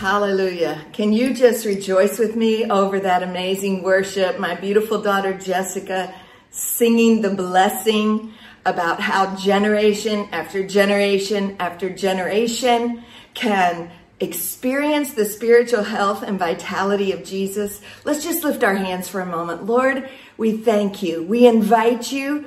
Hallelujah. Can you just rejoice with me over that amazing worship? My beautiful daughter Jessica singing the blessing about how generation after generation after generation can experience the spiritual health and vitality of Jesus. Let's just lift our hands for a moment. Lord, we thank you. We invite you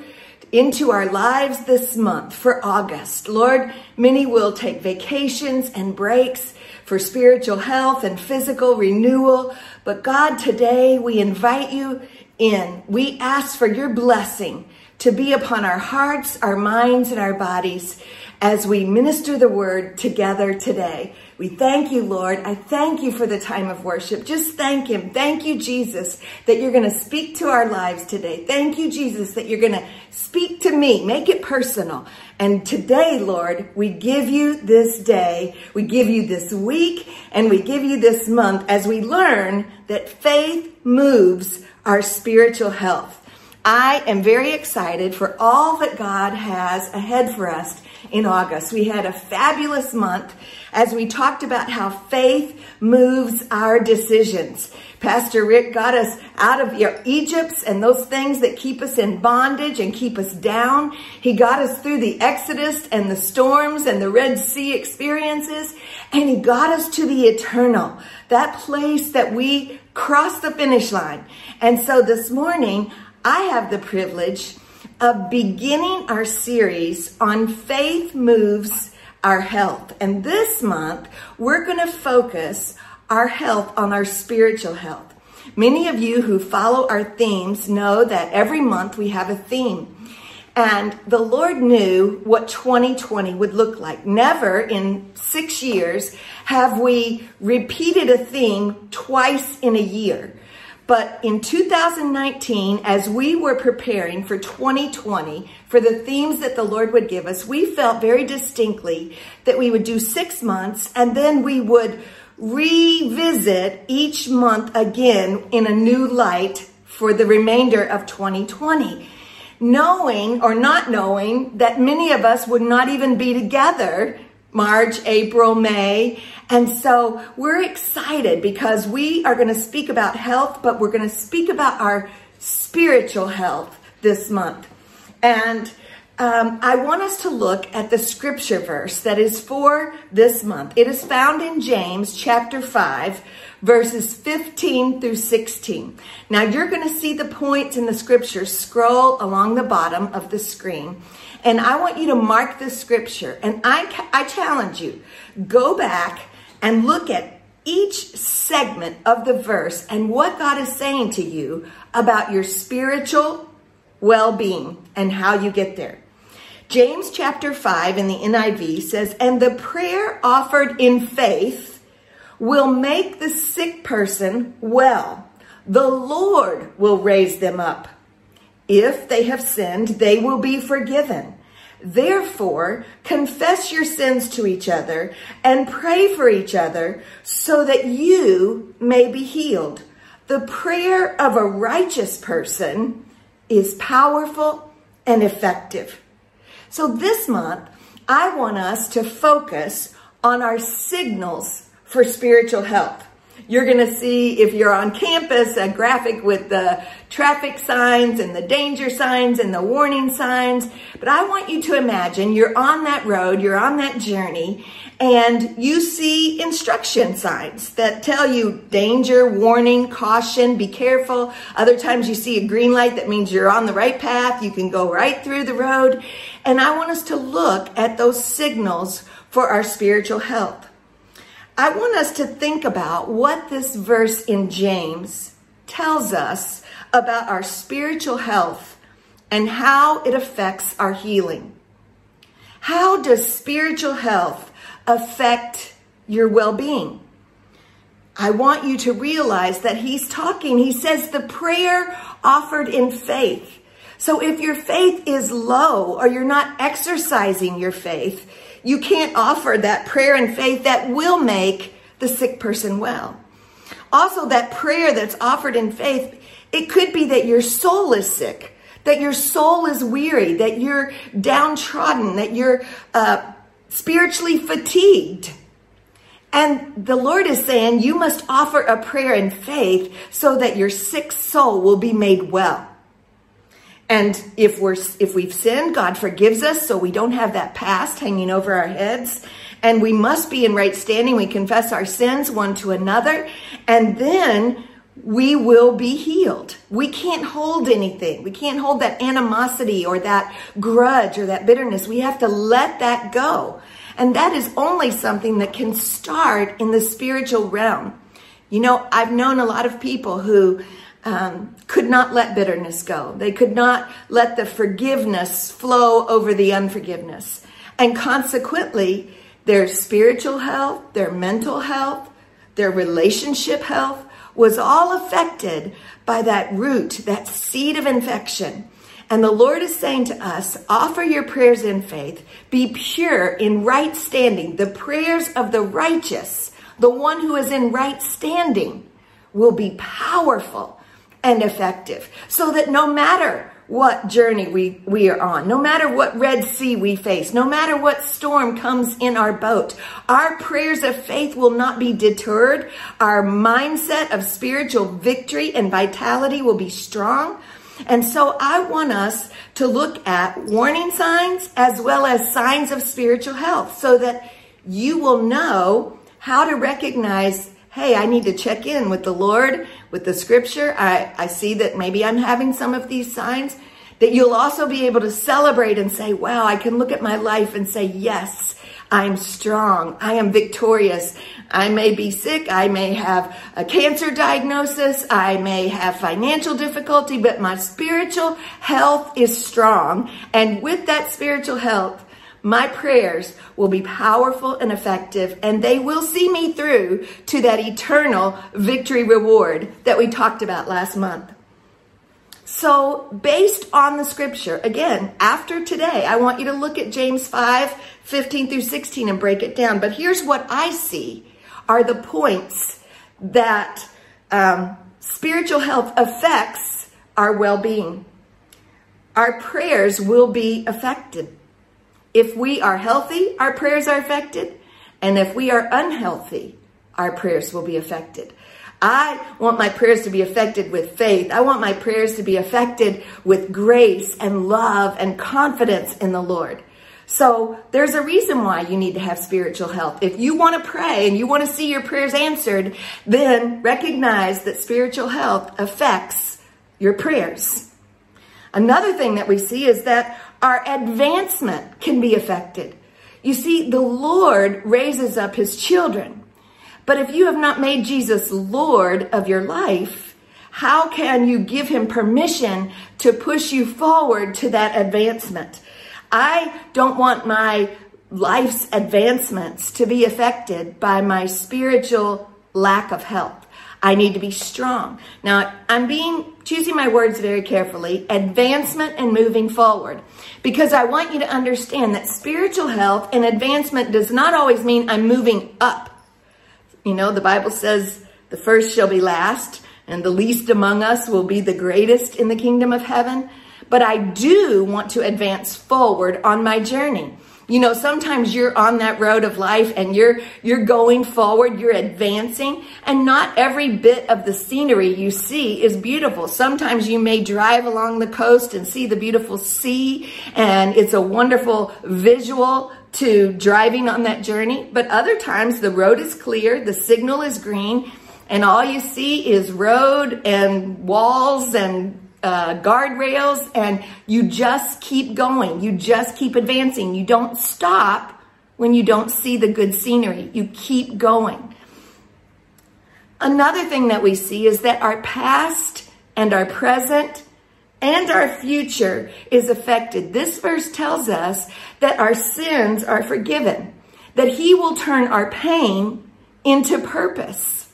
into our lives this month for August. Lord, many will take vacations and breaks for spiritual health and physical renewal. But God, today we invite you in. We ask for your blessing to be upon our hearts, our minds, and our bodies as we minister the word together today. We thank you, Lord. I thank you for the time of worship. Just thank Him. Thank you, Jesus, that you're going to speak to our lives today. Thank you, Jesus, that you're going to speak to me. Make it personal. And today, Lord, we give you this day, we give you this week, and we give you this month as we learn that faith moves our spiritual health. I am very excited for all that God has ahead for us in August. We had a fabulous month as we talked about how faith moves our decisions. Pastor Rick got us out of Egypt and those things that keep us in bondage and keep us down. He got us through the Exodus and the storms and the Red Sea experiences, and he got us to the eternal, that place that we cross the finish line. And so this morning, I have the privilege of beginning our series on faith moves our health. And this month, we're going to focus our health on our spiritual health. Many of you who follow our themes know that every month we have a theme. And the Lord knew what 2020 would look like. Never in six years have we repeated a theme twice in a year. But in 2019, as we were preparing for 2020, for the themes that the Lord would give us, we felt very distinctly that we would do six months and then we would revisit each month again in a new light for the remainder of 2020. Knowing or not knowing that many of us would not even be together March, April, May. And so we're excited because we are going to speak about health, but we're going to speak about our spiritual health this month. And um, I want us to look at the scripture verse that is for this month. It is found in James chapter 5, verses 15 through 16. Now you're going to see the points in the scripture scroll along the bottom of the screen. And I want you to mark the scripture. And I, I challenge you, go back and look at each segment of the verse and what God is saying to you about your spiritual well being and how you get there. James chapter 5 in the NIV says, And the prayer offered in faith will make the sick person well. The Lord will raise them up. If they have sinned, they will be forgiven. Therefore, confess your sins to each other and pray for each other so that you may be healed. The prayer of a righteous person is powerful and effective. So this month, I want us to focus on our signals for spiritual health. You're going to see, if you're on campus, a graphic with the traffic signs and the danger signs and the warning signs. But I want you to imagine you're on that road, you're on that journey, and you see instruction signs that tell you danger, warning, caution, be careful. Other times you see a green light that means you're on the right path, you can go right through the road. And I want us to look at those signals for our spiritual health. I want us to think about what this verse in James tells us about our spiritual health and how it affects our healing. How does spiritual health affect your well being? I want you to realize that he's talking. He says the prayer offered in faith. So if your faith is low or you're not exercising your faith, you can't offer that prayer and faith that will make the sick person well. Also, that prayer that's offered in faith, it could be that your soul is sick, that your soul is weary, that you're downtrodden, that you're uh, spiritually fatigued. And the Lord is saying you must offer a prayer in faith so that your sick soul will be made well. And if we're if we've sinned, God forgives us so we don't have that past hanging over our heads. And we must be in right standing. We confess our sins one to another, and then we will be healed. We can't hold anything. We can't hold that animosity or that grudge or that bitterness. We have to let that go. And that is only something that can start in the spiritual realm. You know, I've known a lot of people who um, could not let bitterness go. They could not let the forgiveness flow over the unforgiveness. And consequently, their spiritual health, their mental health, their relationship health was all affected by that root, that seed of infection. And the Lord is saying to us, offer your prayers in faith, be pure in right standing. The prayers of the righteous, the one who is in right standing, will be powerful and effective. So that no matter what journey we, we are on, no matter what Red Sea we face, no matter what storm comes in our boat, our prayers of faith will not be deterred. Our mindset of spiritual victory and vitality will be strong. And so I want us to look at warning signs as well as signs of spiritual health so that you will know how to recognize hey, I need to check in with the Lord, with the scripture. I, I see that maybe I'm having some of these signs. That you'll also be able to celebrate and say, wow, I can look at my life and say, yes, I'm strong. I am victorious. I may be sick. I may have a cancer diagnosis. I may have financial difficulty, but my spiritual health is strong. And with that spiritual health, my prayers will be powerful and effective, and they will see me through to that eternal victory reward that we talked about last month. So, based on the scripture, again, after today, I want you to look at James 5 15 through 16 and break it down. But here's what I see are the points that um, spiritual health affects our well being. Our prayers will be affected. If we are healthy, our prayers are affected. And if we are unhealthy, our prayers will be affected. I want my prayers to be affected with faith. I want my prayers to be affected with grace and love and confidence in the Lord. So there's a reason why you need to have spiritual health. If you want to pray and you want to see your prayers answered, then recognize that spiritual health affects your prayers. Another thing that we see is that our advancement can be affected. You see, the Lord raises up his children. But if you have not made Jesus Lord of your life, how can you give him permission to push you forward to that advancement? I don't want my life's advancements to be affected by my spiritual lack of health. I need to be strong. Now, I'm being choosing my words very carefully, advancement and moving forward. Because I want you to understand that spiritual health and advancement does not always mean I'm moving up. You know, the Bible says the first shall be last and the least among us will be the greatest in the kingdom of heaven. But I do want to advance forward on my journey. You know, sometimes you're on that road of life and you're, you're going forward, you're advancing, and not every bit of the scenery you see is beautiful. Sometimes you may drive along the coast and see the beautiful sea, and it's a wonderful visual to driving on that journey. But other times the road is clear, the signal is green, and all you see is road and walls and uh, guardrails and you just keep going. You just keep advancing. You don't stop when you don't see the good scenery. You keep going. Another thing that we see is that our past and our present and our future is affected. This verse tells us that our sins are forgiven, that he will turn our pain into purpose.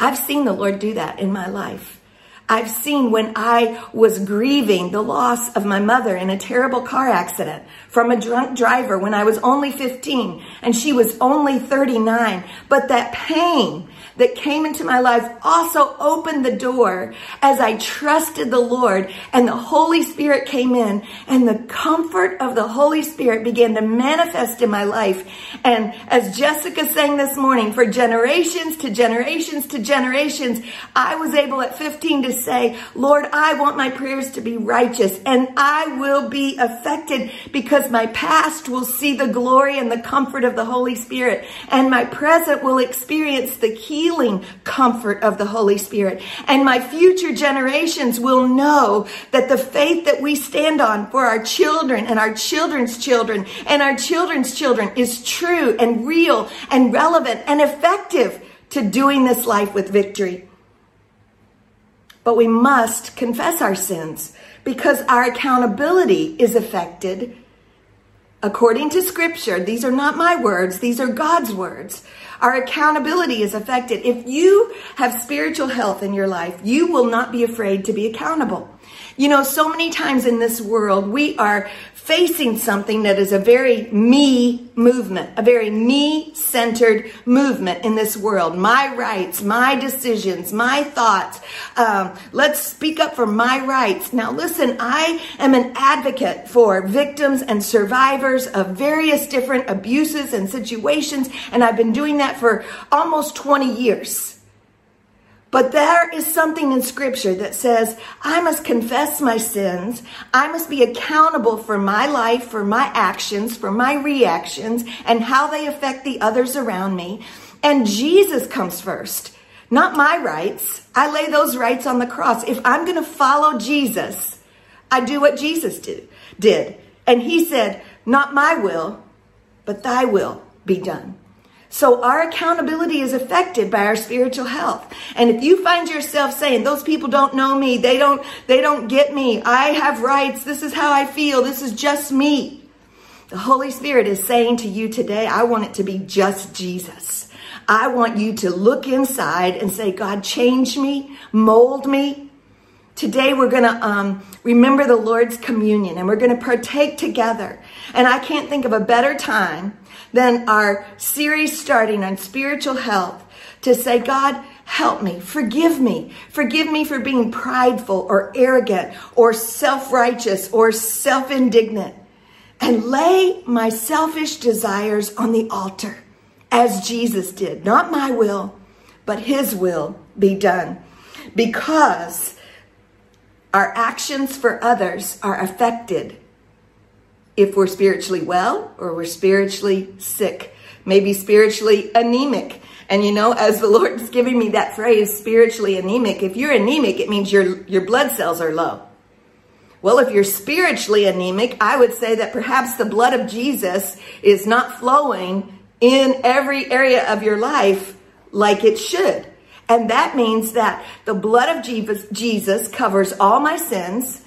I've seen the Lord do that in my life. I've seen when I was grieving the loss of my mother in a terrible car accident from a drunk driver when I was only 15 and she was only 39. But that pain that came into my life also opened the door as I trusted the Lord and the Holy Spirit came in and the comfort of the Holy Spirit began to manifest in my life. And as Jessica sang this morning, for generations to generations to generations, I was able at 15 to say, Lord, I want my prayers to be righteous and I will be affected because my past will see the glory and the comfort of the Holy Spirit and my present will experience the key healing comfort of the Holy Spirit. And my future generations will know that the faith that we stand on for our children and our children's children and our children's children is true and real and relevant and effective to doing this life with victory. But we must confess our sins because our accountability is affected according to scripture. These are not my words. These are God's words. Our accountability is affected. If you have spiritual health in your life, you will not be afraid to be accountable. You know, so many times in this world, we are facing something that is a very me movement, a very me centered movement in this world. My rights, my decisions, my thoughts. Um, let's speak up for my rights. Now, listen, I am an advocate for victims and survivors of various different abuses and situations, and I've been doing that for almost 20 years. But there is something in scripture that says, I must confess my sins. I must be accountable for my life, for my actions, for my reactions, and how they affect the others around me. And Jesus comes first, not my rights. I lay those rights on the cross. If I'm going to follow Jesus, I do what Jesus did, did. And he said, not my will, but thy will be done. So our accountability is affected by our spiritual health. And if you find yourself saying, those people don't know me, they don't, they don't get me, I have rights, this is how I feel, this is just me. The Holy Spirit is saying to you today, I want it to be just Jesus. I want you to look inside and say, God, change me, mold me. Today we're going to um, remember the Lord's communion and we're going to partake together. And I can't think of a better time than our series starting on spiritual health to say, God, help me, forgive me, forgive me for being prideful or arrogant or self righteous or self indignant, and lay my selfish desires on the altar as Jesus did. Not my will, but His will be done. Because our actions for others are affected if we're spiritually well or we're spiritually sick, maybe spiritually anemic. And you know, as the Lord is giving me that phrase, spiritually anemic, if you're anemic, it means your, your blood cells are low. Well, if you're spiritually anemic, I would say that perhaps the blood of Jesus is not flowing in every area of your life like it should. And that means that the blood of Jesus covers all my sins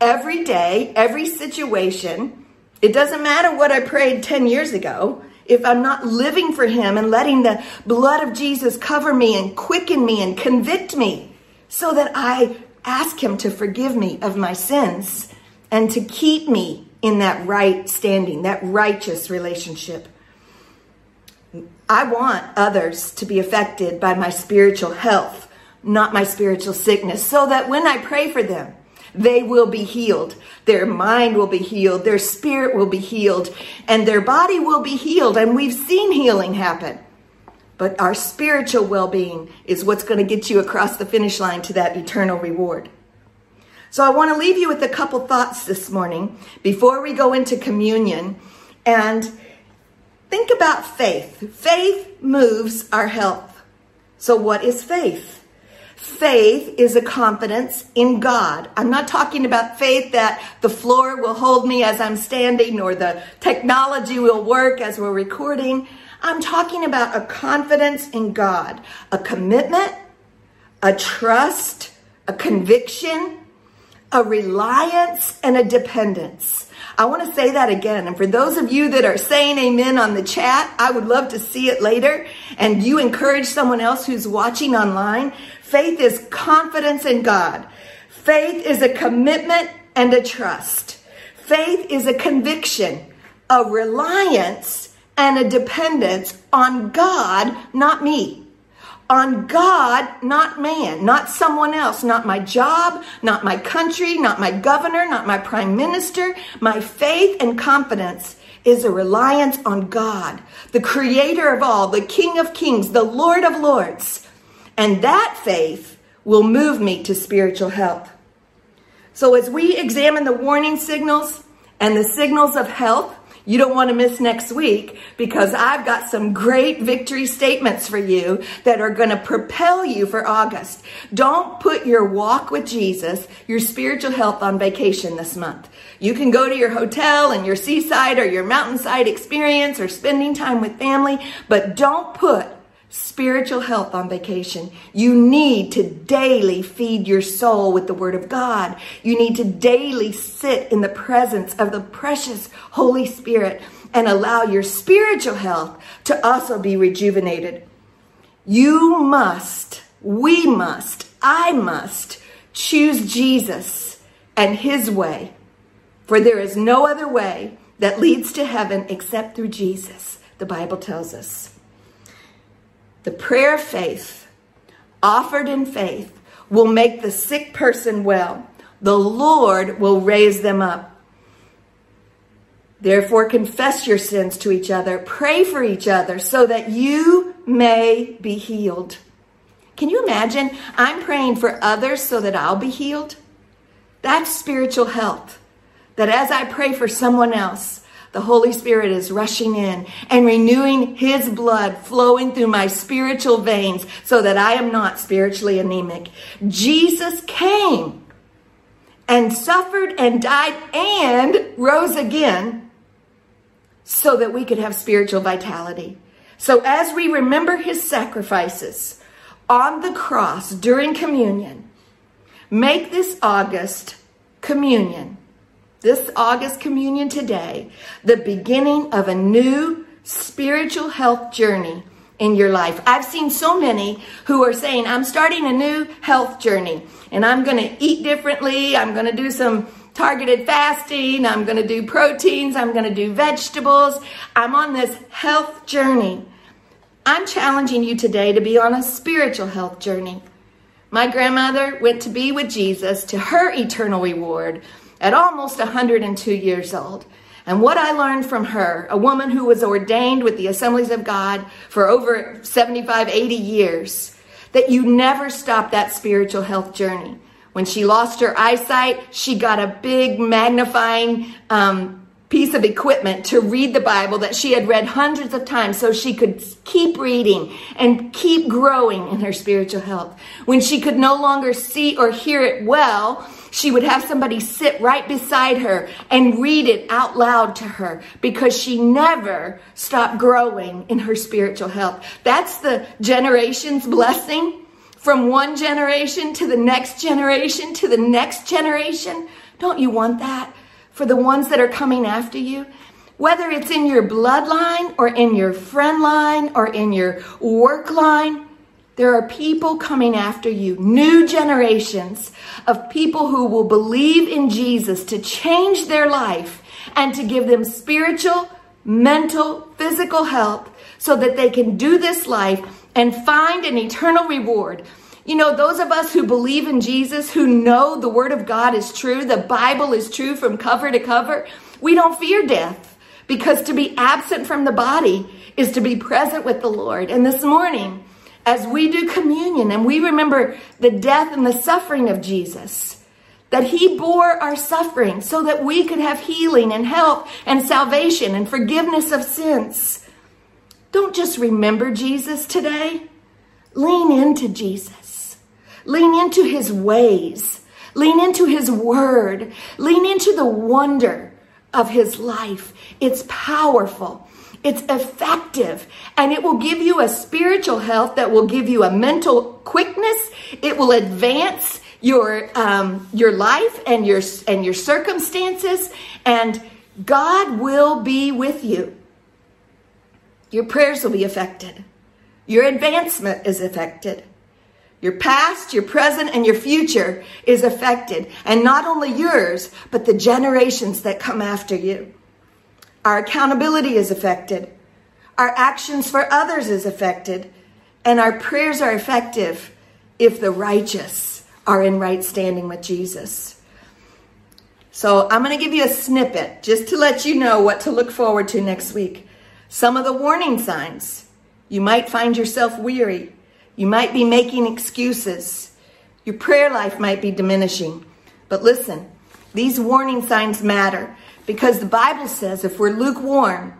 every day, every situation, it doesn't matter what I prayed 10 years ago. If I'm not living for Him and letting the blood of Jesus cover me and quicken me and convict me so that I ask Him to forgive me of my sins and to keep me in that right standing, that righteous relationship. I want others to be affected by my spiritual health, not my spiritual sickness, so that when I pray for them, they will be healed. Their mind will be healed. Their spirit will be healed. And their body will be healed. And we've seen healing happen. But our spiritual well being is what's going to get you across the finish line to that eternal reward. So I want to leave you with a couple thoughts this morning before we go into communion. And think about faith. Faith moves our health. So, what is faith? Faith is a confidence in God. I'm not talking about faith that the floor will hold me as I'm standing or the technology will work as we're recording. I'm talking about a confidence in God, a commitment, a trust, a conviction, a reliance, and a dependence. I want to say that again. And for those of you that are saying amen on the chat, I would love to see it later. And you encourage someone else who's watching online. Faith is confidence in God. Faith is a commitment and a trust. Faith is a conviction, a reliance, and a dependence on God, not me. On God, not man, not someone else, not my job, not my country, not my governor, not my prime minister. My faith and confidence is a reliance on God, the creator of all, the King of kings, the Lord of lords. And that faith will move me to spiritual health. So as we examine the warning signals and the signals of health, you don't want to miss next week because I've got some great victory statements for you that are going to propel you for August. Don't put your walk with Jesus, your spiritual health on vacation this month. You can go to your hotel and your seaside or your mountainside experience or spending time with family, but don't put spiritual health on vacation. You need to daily feed your soul with the Word of God. You need to daily sit in the presence of the precious Holy Spirit and allow your spiritual health to also be rejuvenated. You must, we must, I must choose Jesus and His way, for there is no other way that leads to heaven except through Jesus, the Bible tells us. The prayer of faith, offered in faith, will make the sick person well. The Lord will raise them up. Therefore, confess your sins to each other. Pray for each other so that you may be healed. Can you imagine? I'm praying for others so that I'll be healed. That's spiritual health. That as I pray for someone else, the Holy Spirit is rushing in and renewing His blood flowing through my spiritual veins so that I am not spiritually anemic. Jesus came and suffered and died and rose again so that we could have spiritual vitality. So as we remember His sacrifices on the cross during communion, make this August communion this August communion today, the beginning of a new spiritual health journey in your life. I've seen so many who are saying, I'm starting a new health journey and I'm going to eat differently. I'm going to do some targeted fasting. I'm going to do proteins. I'm going to do vegetables. I'm on this health journey. I'm challenging you today to be on a spiritual health journey. My grandmother went to be with Jesus to her eternal reward at almost 102 years old. And what I learned from her, a woman who was ordained with the Assemblies of God for over 75, 80 years, that you never stop that spiritual health journey. When she lost her eyesight, she got a big magnifying um, piece of equipment to read the Bible that she had read hundreds of times so she could keep reading and keep growing in her spiritual health. When she could no longer see or hear it well, she would have somebody sit right beside her and read it out loud to her because she never stopped growing in her spiritual health. That's the generation's blessing from one generation to the next generation to the next generation. Don't you want that? for the ones that are coming after you, whether it's in your bloodline or in your friend line or in your work line, there are people coming after you, new generations of people who will believe in Jesus to change their life and to give them spiritual, mental, physical health so that they can do this life and find an eternal reward you know, those of us who believe in Jesus, who know the Word of God is true, the Bible is true from cover to cover, we don't fear death because to be absent from the body is to be present with the Lord. And this morning, as we do communion and we remember the death and the suffering of Jesus, that He bore our suffering so that we could have healing and help and salvation and forgiveness of sins. Don't just remember Jesus today, lean into Jesus. Lean into his ways. Lean into his word. Lean into the wonder of his life. It's powerful. It's effective and it will give you a spiritual health that will give you a mental quickness. It will advance your um, your life and your and your circumstances, and God will be with you. Your prayers will be affected. Your advancement is affected. Your past, your present, and your future is affected. And not only yours, but the generations that come after you. Our accountability is affected. Our actions for others is affected. And our prayers are effective if the righteous are in right standing with Jesus. So I'm going to give you a snippet just to let you know what to look forward to next week. Some of the warning signs. You might find yourself weary. You might be making excuses. Your prayer life might be diminishing. But listen, these warning signs matter because the Bible says if we're lukewarm,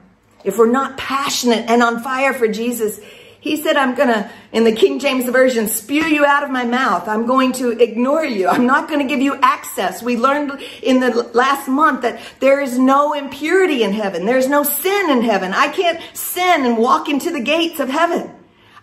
if we're not passionate and on fire for Jesus, he said, I'm going to, in the King James Version, spew you out of my mouth. I'm going to ignore you. I'm not going to give you access. We learned in the last month that there is no impurity in heaven. There's no sin in heaven. I can't sin and walk into the gates of heaven.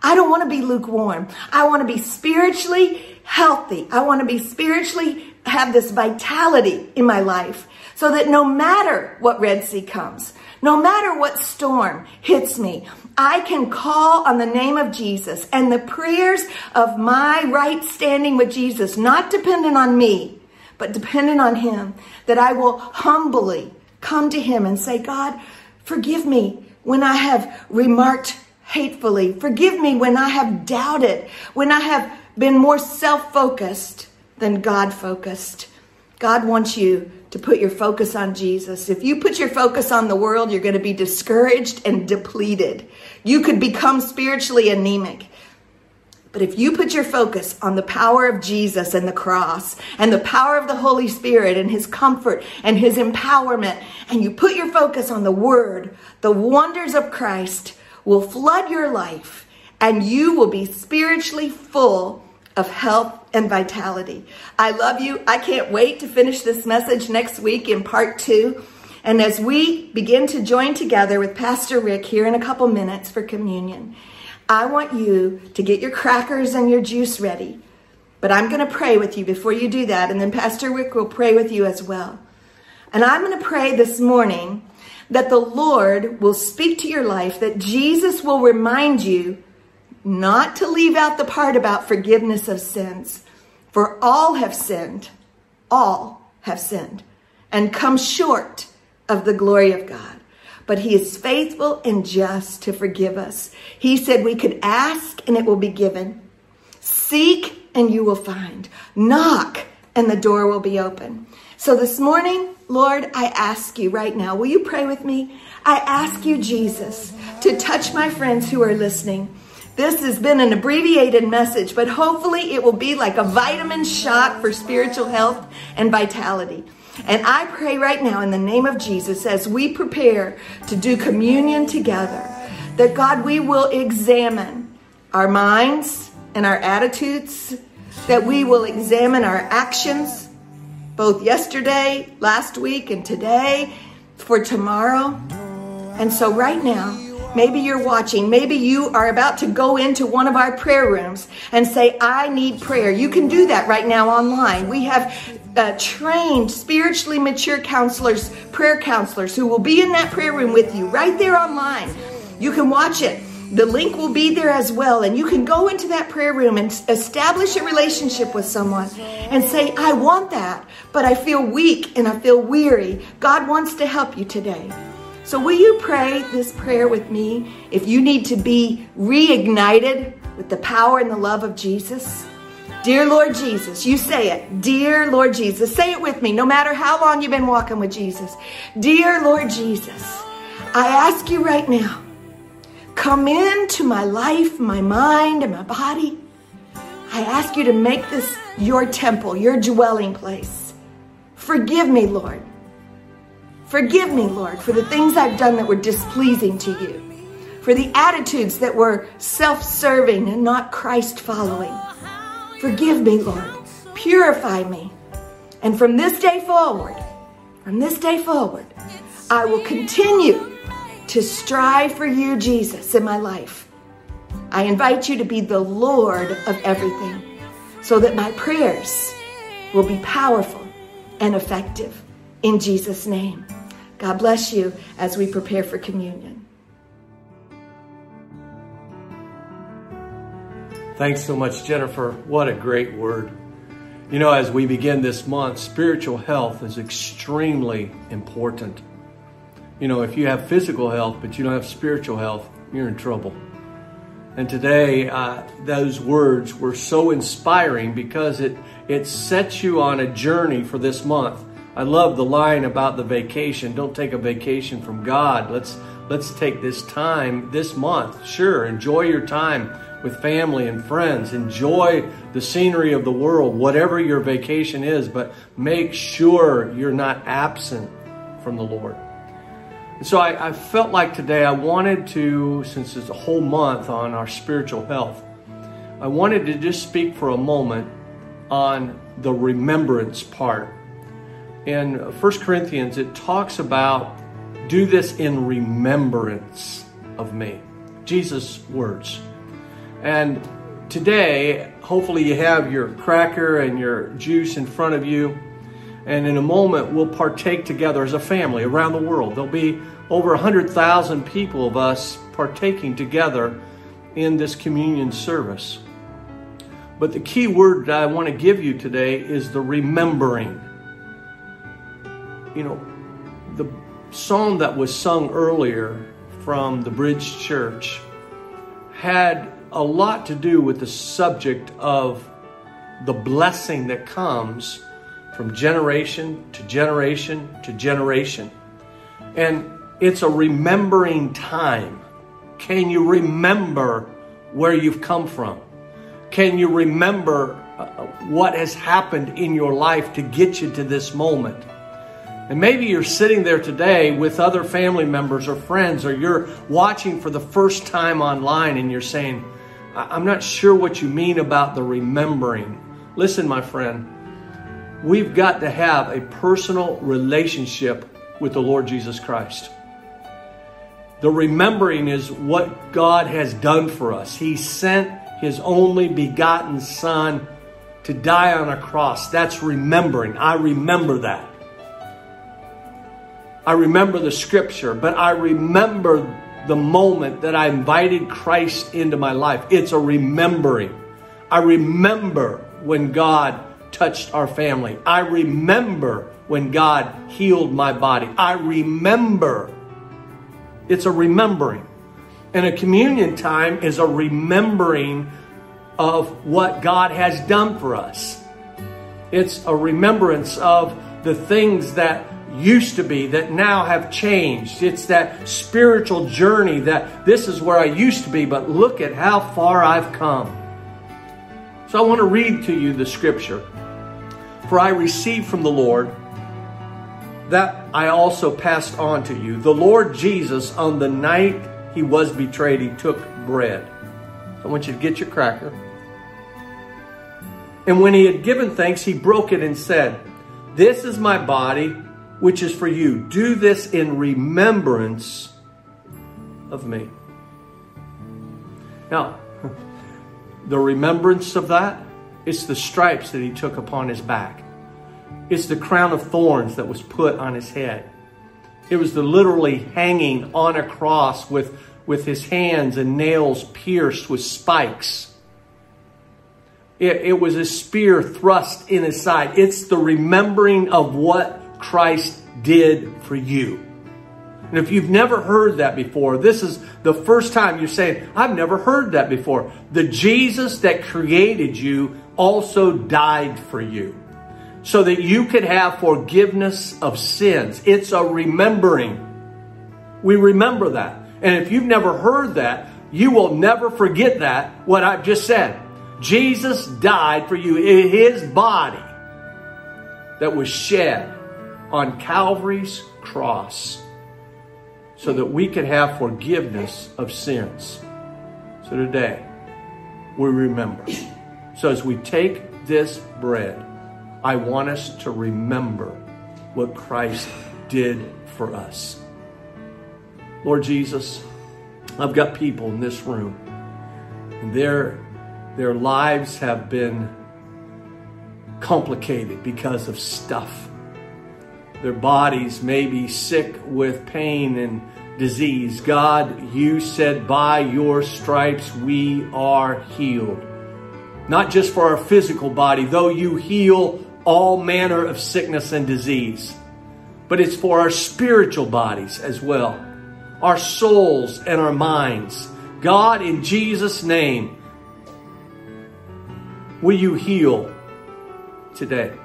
I don't want to be lukewarm. I want to be spiritually healthy. I want to be spiritually have this vitality in my life so that no matter what Red Sea comes, no matter what storm hits me, I can call on the name of Jesus and the prayers of my right standing with Jesus, not dependent on me, but dependent on Him, that I will humbly come to Him and say, God, forgive me when I have remarked hatefully. Forgive me when I have doubted, when I have been more self focused than God focused. God wants you to put your focus on Jesus. If you put your focus on the world, you're going to be discouraged and depleted. You could become spiritually anemic. But if you put your focus on the power of Jesus and the cross and the power of the Holy Spirit and his comfort and his empowerment, and you put your focus on the word, the wonders of Christ will flood your life and you will be spiritually full of health and vitality. I love you. I can't wait to finish this message next week in part two. And as we begin to join together with Pastor Rick here in a couple minutes for communion, I want you to get your crackers and your juice ready. But I'm going to pray with you before you do that. And then Pastor Rick will pray with you as well. And I'm going to pray this morning that the Lord will speak to your life, that Jesus will remind you not to leave out the part about forgiveness of sins. For all have sinned, all have sinned, and come short of the glory of God. But he is faithful and just to forgive us. He said we could ask and it will be given. Seek and you will find. Knock and the door will be open. So this morning, Lord, I ask you right now, will you pray with me? I ask you, Jesus, to touch my friends who are listening this has been an abbreviated message, but hopefully it will be like a vitamin shot for spiritual health and vitality. And I pray right now in the name of Jesus as we prepare to do communion together that God, we will examine our minds and our attitudes, that we will examine our actions, both yesterday, last week, and today, for tomorrow. And so, right now, Maybe you're watching. Maybe you are about to go into one of our prayer rooms and say, I need prayer. You can do that right now online. We have uh, trained, spiritually mature counselors, prayer counselors who will be in that prayer room with you right there online. You can watch it. The link will be there as well. And you can go into that prayer room and establish a relationship with someone and say, I want that, but I feel weak and I feel weary. God wants to help you today. So, will you pray this prayer with me if you need to be reignited with the power and the love of Jesus? Dear Lord Jesus, you say it. Dear Lord Jesus, say it with me, no matter how long you've been walking with Jesus. Dear Lord Jesus, I ask you right now, come into my life, my mind, and my body. I ask you to make this your temple, your dwelling place. Forgive me, Lord, Forgive me, Lord, for the things I've done that were displeasing to you, for the attitudes that were self serving and not Christ following. Forgive me, Lord. Purify me. And from this day forward, from this day forward, I will continue to strive for you, Jesus, in my life. I invite you to be the Lord of everything so that my prayers will be powerful and effective. In Jesus' name. God bless you as we prepare for communion. Thanks so much, Jennifer. What a great word. You know, as we begin this month, spiritual health is extremely important. You know, if you have physical health but you don't have spiritual health, you're in trouble. And today, uh, those words were so inspiring because it, it sets you on a journey for this month. I love the line about the vacation. Don't take a vacation from God. Let's, let's take this time this month. Sure, enjoy your time with family and friends. Enjoy the scenery of the world, whatever your vacation is, but make sure you're not absent from the Lord. And so I, I felt like today I wanted to, since it's a whole month on our spiritual health, I wanted to just speak for a moment on the remembrance part. In 1 Corinthians, it talks about do this in remembrance of me. Jesus' words. And today, hopefully, you have your cracker and your juice in front of you. And in a moment, we'll partake together as a family around the world. There'll be over 100,000 people of us partaking together in this communion service. But the key word that I want to give you today is the remembering. You know, the song that was sung earlier from the Bridge Church had a lot to do with the subject of the blessing that comes from generation to generation to generation. And it's a remembering time. Can you remember where you've come from? Can you remember uh, what has happened in your life to get you to this moment? And maybe you're sitting there today with other family members or friends, or you're watching for the first time online and you're saying, I'm not sure what you mean about the remembering. Listen, my friend, we've got to have a personal relationship with the Lord Jesus Christ. The remembering is what God has done for us. He sent His only begotten Son to die on a cross. That's remembering. I remember that. I remember the scripture, but I remember the moment that I invited Christ into my life. It's a remembering. I remember when God touched our family. I remember when God healed my body. I remember. It's a remembering. And a communion time is a remembering of what God has done for us. It's a remembrance of the things that used to be that now have changed. It's that spiritual journey that this is where I used to be, but look at how far I've come. So I want to read to you the scripture. For I received from the Lord that I also passed on to you. The Lord Jesus, on the night he was betrayed, he took bread. I want you to get your cracker. And when he had given thanks, he broke it and said, This is my body which is for you. Do this in remembrance of me. Now, the remembrance of that is the stripes that he took upon his back. It's the crown of thorns that was put on his head. It was the literally hanging on a cross with, with his hands and nails pierced with spikes. It, it was a spear thrust in his side. It's the remembering of what Christ did for you. And if you've never heard that before, this is the first time you're saying, I've never heard that before. The Jesus that created you also died for you so that you could have forgiveness of sins. It's a remembering. We remember that. And if you've never heard that, you will never forget that, what I've just said. Jesus died for you in his body that was shed on Calvary's cross so that we could have forgiveness of sins. So today, we remember. So as we take this bread, I want us to remember what Christ did for us. Lord Jesus, I've got people in this room, and their, their lives have been complicated because of stuff their bodies may be sick with pain and disease. God, you said, by your stripes we are healed. not just for our physical body, though you heal all manner of sickness and disease, but it's for our spiritual bodies as well, our souls and our minds. God, in Jesus' name, will you heal today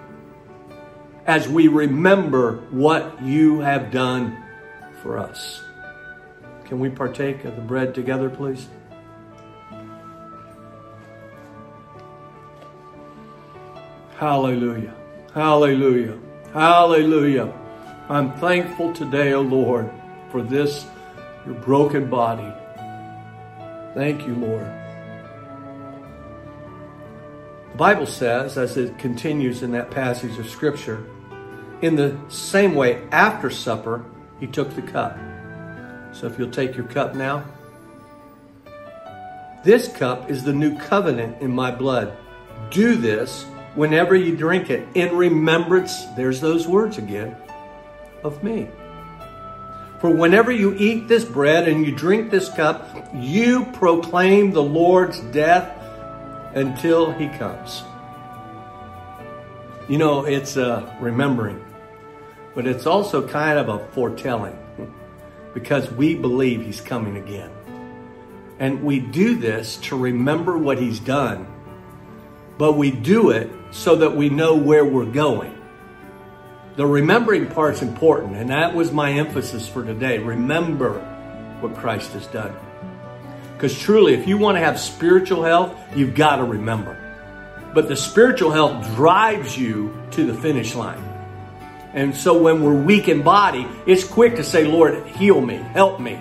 as we remember what you have done for us? Can we partake of the bread together, please? Hallelujah. Hallelujah. Hallelujah. I'm thankful today, O oh Lord, for this, your broken body. Thank you, Lord. The Bible says, as it continues in that passage of Scripture, in the same way, after supper, he took the cup. So if you'll take your cup now. This cup is the new covenant in my blood. Do this whenever you drink it in remembrance, there's those words again, of me. For whenever you eat this bread and you drink this cup, you proclaim the Lord's death until he comes. You know, it's a remembering, but it's also kind of a foretelling because we believe he's coming again. And we do this to remember what he's done, but we do it so that we know where we're going. The remembering part's important, and that was my emphasis for today. Remember what Christ has done. Because truly, if you want to have spiritual health, you've got to remember. But the spiritual health drives you to the finish line. And so when we're weak in body, it's quick to say, Lord, heal me, help me.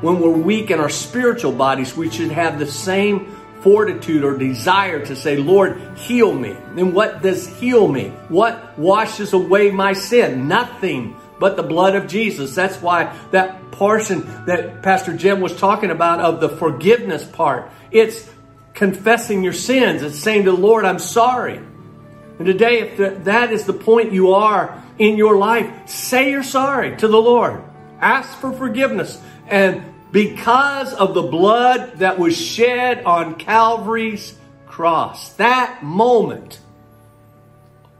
When we're weak in our spiritual bodies, we should have the same fortitude or desire to say, Lord, heal me. And what does heal me? What washes away my sin? Nothing but the blood of Jesus. That's why that portion that Pastor Jim was talking about of the forgiveness part, it's confessing your sins. It's saying to the Lord, I'm sorry. And today, if that is the point you are in your life, say you're sorry to the Lord. Ask for forgiveness. And because of the blood that was shed on Calvary's cross, that moment,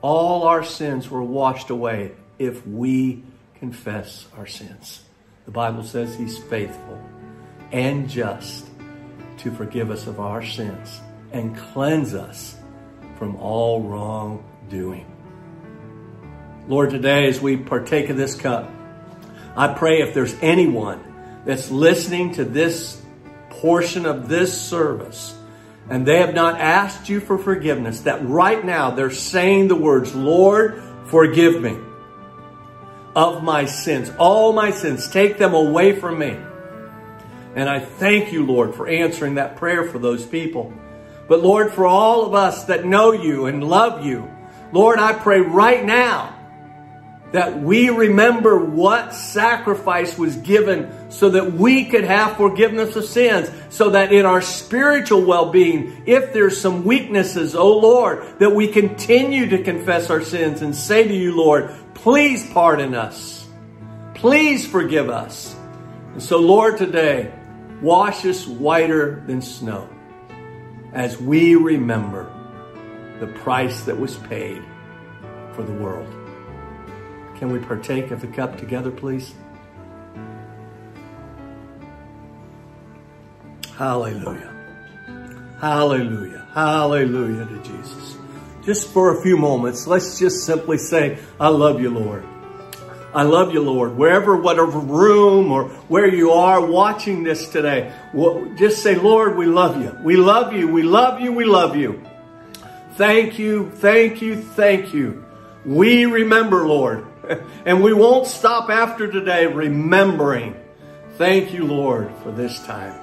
all our sins were washed away if we confess our sins. The Bible says He's faithful and just to forgive us of our sins and cleanse us from all wrongdoing. Lord, today as we partake of this cup, I pray if there's anyone that's listening to this portion of this service and they have not asked you for forgiveness, that right now they're saying the words, Lord, forgive me of my sins, all my sins, take them away from me. And I thank you, Lord, for answering that prayer for those people. But Lord, for all of us that know you and love you, Lord, I pray right now that we remember what sacrifice was given so that we could have forgiveness of sins, so that in our spiritual well being, if there's some weaknesses, oh Lord, that we continue to confess our sins and say to you, Lord, please pardon us. Please forgive us. And so, Lord, today, wash us whiter than snow as we remember the price that was paid for the world. Can we partake of the cup together, please? Hallelujah. Hallelujah. Hallelujah to Jesus. Just for a few moments, let's just simply say, I love you, Lord. I love you, Lord. Wherever, whatever room or where you are watching this today, just say, Lord, we love you. We love you. We love you. We love you. Thank you. Thank you. Thank you. We remember, Lord. and we won't stop after today remembering. Thank you, Lord, for this time.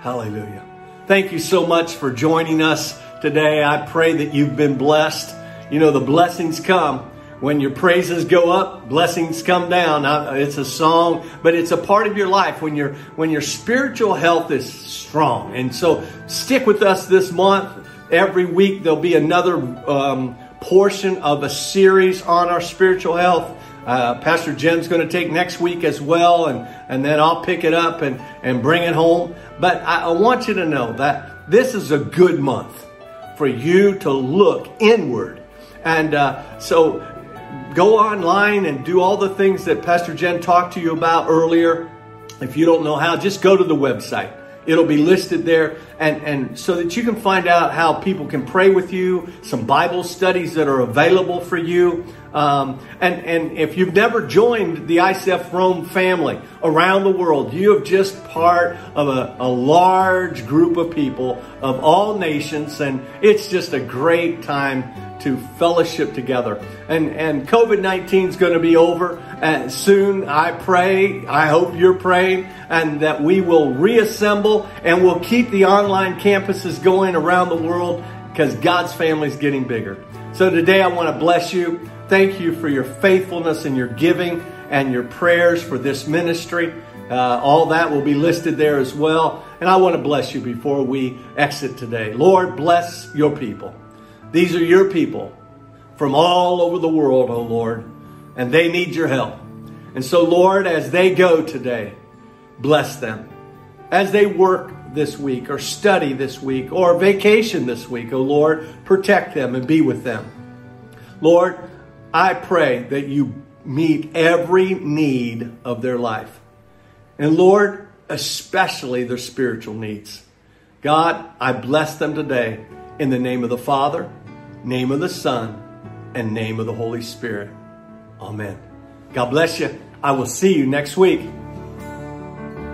Hallelujah. Thank you so much for joining us today. I pray that you've been blessed. You know, the blessings come when your praises go up, blessings come down. It's a song, but it's a part of your life when your when your spiritual health is strong. And so, stick with us this month. Every week there'll be another um, portion of a series on our spiritual health. Uh, Pastor Jim's going to take next week as well, and, and then I'll pick it up and, and bring it home. But I, I want you to know that this is a good month for you to look inward. And uh, so go online and do all the things that Pastor Jen talked to you about earlier. If you don't know how, just go to the website. It'll be listed there, and, and so that you can find out how people can pray with you, some Bible studies that are available for you. Um, and, and if you've never joined the ICF Rome family around the world, you have just part of a, a large group of people of all nations, and it's just a great time to fellowship together. And, and COVID 19 is going to be over uh, soon. I pray, I hope you're praying, and that we will reassemble and we'll keep the online campuses going around the world because God's family is getting bigger. So today I want to bless you. Thank you for your faithfulness and your giving and your prayers for this ministry. Uh, all that will be listed there as well. And I want to bless you before we exit today. Lord, bless your people. These are your people from all over the world, oh Lord, and they need your help. And so, Lord, as they go today, bless them. As they work this week, or study this week, or vacation this week, oh Lord, protect them and be with them. Lord, I pray that you meet every need of their life. And Lord, especially their spiritual needs. God, I bless them today in the name of the Father, name of the Son, and name of the Holy Spirit. Amen. God bless you. I will see you next week.